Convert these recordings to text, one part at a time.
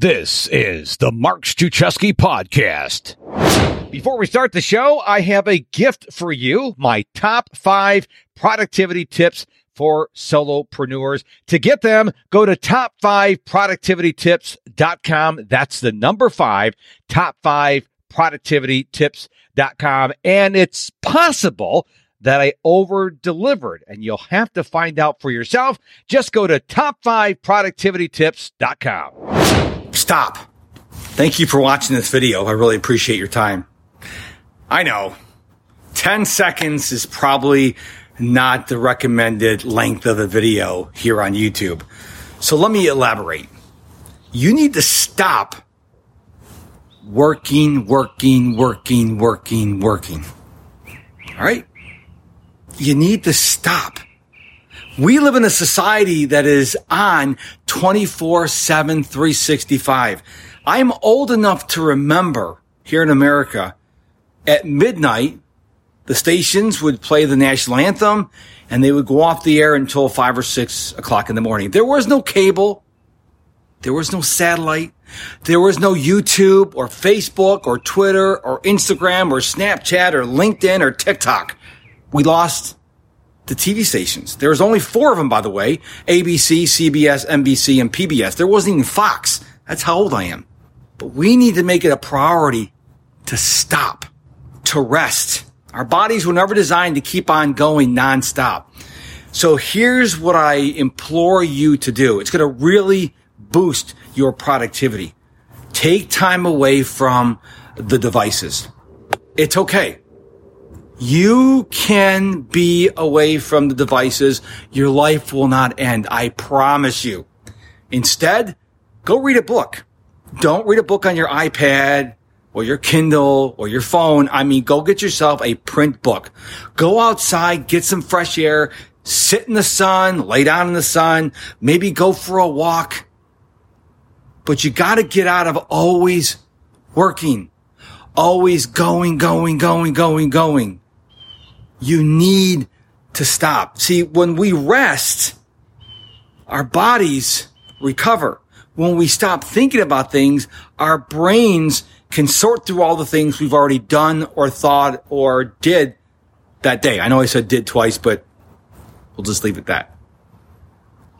This is the Mark Struczewski podcast. Before we start the show, I have a gift for you. My top five productivity tips for solopreneurs. To get them, go to top5productivitytips.com. That's the number five, top5productivitytips.com. And it's possible that I over delivered and you'll have to find out for yourself. Just go to top5productivitytips.com. Stop. Thank you for watching this video. I really appreciate your time. I know 10 seconds is probably not the recommended length of a video here on YouTube. So let me elaborate. You need to stop working, working, working, working, working. All right? You need to stop. We live in a society that is on 24 7, 365. I'm old enough to remember here in America at midnight, the stations would play the national anthem and they would go off the air until five or six o'clock in the morning. There was no cable. There was no satellite. There was no YouTube or Facebook or Twitter or Instagram or Snapchat or LinkedIn or TikTok. We lost the TV stations. There was only four of them, by the way. ABC, CBS, NBC, and PBS. There wasn't even Fox. That's how old I am. But we need to make it a priority to stop, to rest. Our bodies were never designed to keep on going nonstop. So here's what I implore you to do. It's going to really boost your productivity. Take time away from the devices. It's okay. You can be away from the devices. Your life will not end. I promise you. Instead, go read a book. Don't read a book on your iPad or your Kindle or your phone. I mean, go get yourself a print book. Go outside, get some fresh air, sit in the sun, lay down in the sun, maybe go for a walk. But you got to get out of always working, always going, going, going, going, going. You need to stop. See, when we rest, our bodies recover. When we stop thinking about things, our brains can sort through all the things we've already done or thought or did that day. I know I said did twice, but we'll just leave it at that.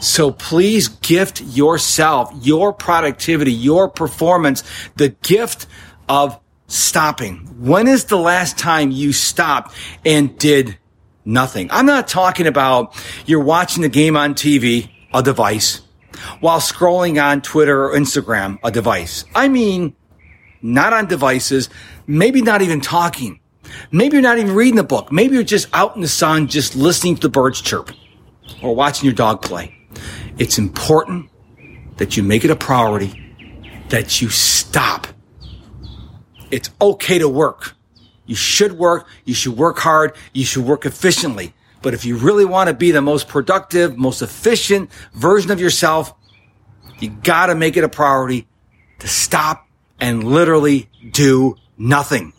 So please gift yourself, your productivity, your performance, the gift of stopping. When is the last time you stopped and did nothing? I'm not talking about you're watching the game on TV, a device, while scrolling on Twitter or Instagram, a device. I mean, not on devices, maybe not even talking. Maybe you're not even reading the book. Maybe you're just out in the sun, just listening to the birds chirp or watching your dog play. It's important that you make it a priority that you stop. It's okay to work. You should work. You should work hard. You should work efficiently. But if you really want to be the most productive, most efficient version of yourself, you got to make it a priority to stop and literally do nothing.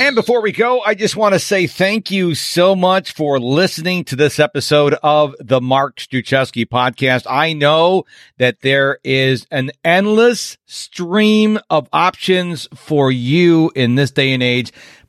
And before we go, I just want to say thank you so much for listening to this episode of the Mark Struczewski podcast. I know that there is an endless stream of options for you in this day and age